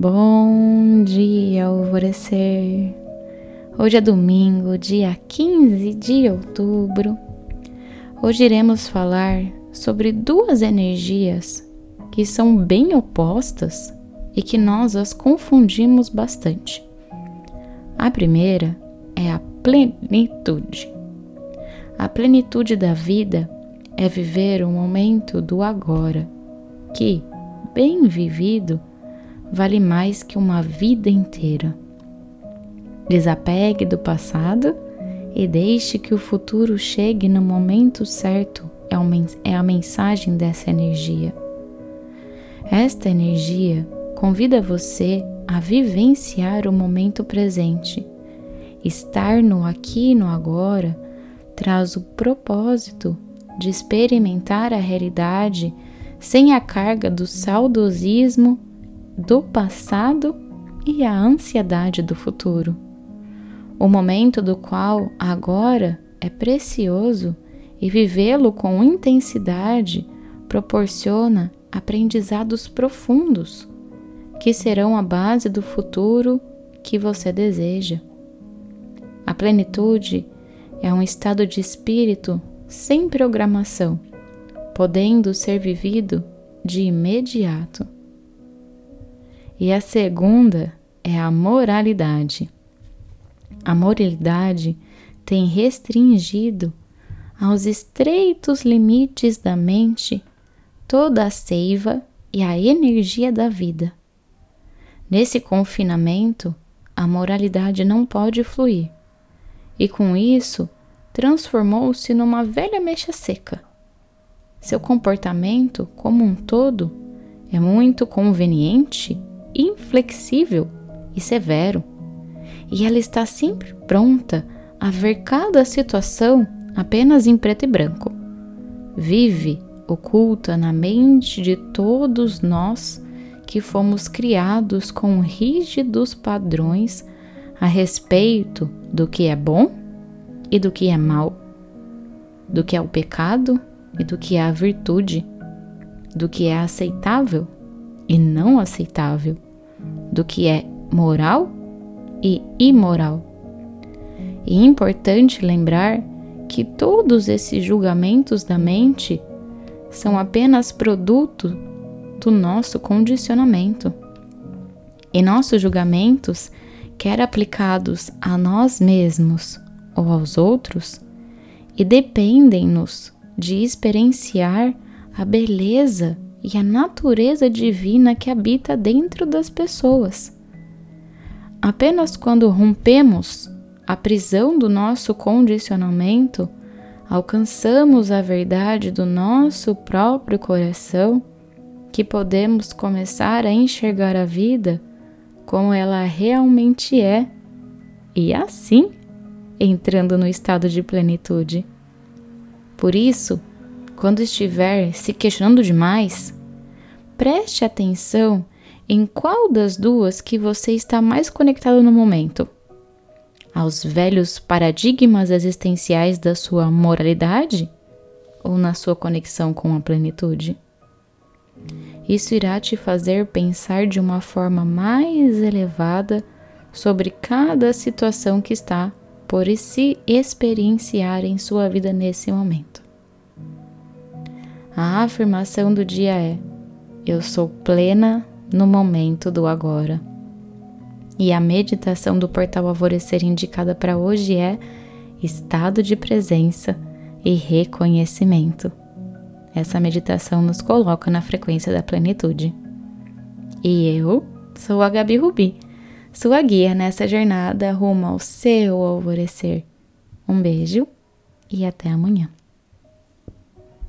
Bom dia, alvorecer. Hoje é domingo, dia 15 de outubro. Hoje iremos falar sobre duas energias que são bem opostas e que nós as confundimos bastante. A primeira é a plenitude. A plenitude da vida é viver o momento do agora, que, bem vivido, vale mais que uma vida inteira. Desapegue do passado e deixe que o futuro chegue no momento certo, é, é a mensagem dessa energia. Esta energia convida você a vivenciar o momento presente. Estar no aqui e no agora traz o propósito de experimentar a realidade sem a carga do saudosismo do passado e a ansiedade do futuro. O momento do qual agora é precioso e vivê-lo com intensidade proporciona aprendizados profundos que serão a base do futuro que você deseja. A plenitude é um estado de espírito sem programação, podendo ser vivido de imediato. E a segunda é a moralidade. A moralidade tem restringido aos estreitos limites da mente toda a seiva e a energia da vida. Nesse confinamento, a moralidade não pode fluir, e com isso transformou-se numa velha mecha seca. Seu comportamento, como um todo, é muito conveniente inflexível e severo, e ela está sempre pronta a ver cada situação apenas em preto e branco. Vive oculta na mente de todos nós que fomos criados com rígidos padrões a respeito do que é bom e do que é mal, do que é o pecado e do que é a virtude, do que é aceitável e não aceitável, do que é moral e imoral. E é importante lembrar que todos esses julgamentos da mente são apenas produto do nosso condicionamento. E nossos julgamentos, quer aplicados a nós mesmos ou aos outros, e dependem-nos de experienciar a beleza e a natureza divina que habita dentro das pessoas. Apenas quando rompemos a prisão do nosso condicionamento, alcançamos a verdade do nosso próprio coração, que podemos começar a enxergar a vida como ela realmente é, e assim entrando no estado de plenitude. Por isso, quando estiver se questionando demais, preste atenção em qual das duas que você está mais conectado no momento. Aos velhos paradigmas existenciais da sua moralidade ou na sua conexão com a plenitude? Isso irá te fazer pensar de uma forma mais elevada sobre cada situação que está por se experienciar em sua vida nesse momento. A afirmação do dia é: Eu sou plena no momento do agora. E a meditação do portal Alvorecer indicada para hoje é estado de presença e reconhecimento. Essa meditação nos coloca na frequência da plenitude. E eu sou a Gabi Rubi, sua guia nessa jornada rumo ao seu alvorecer. Um beijo e até amanhã.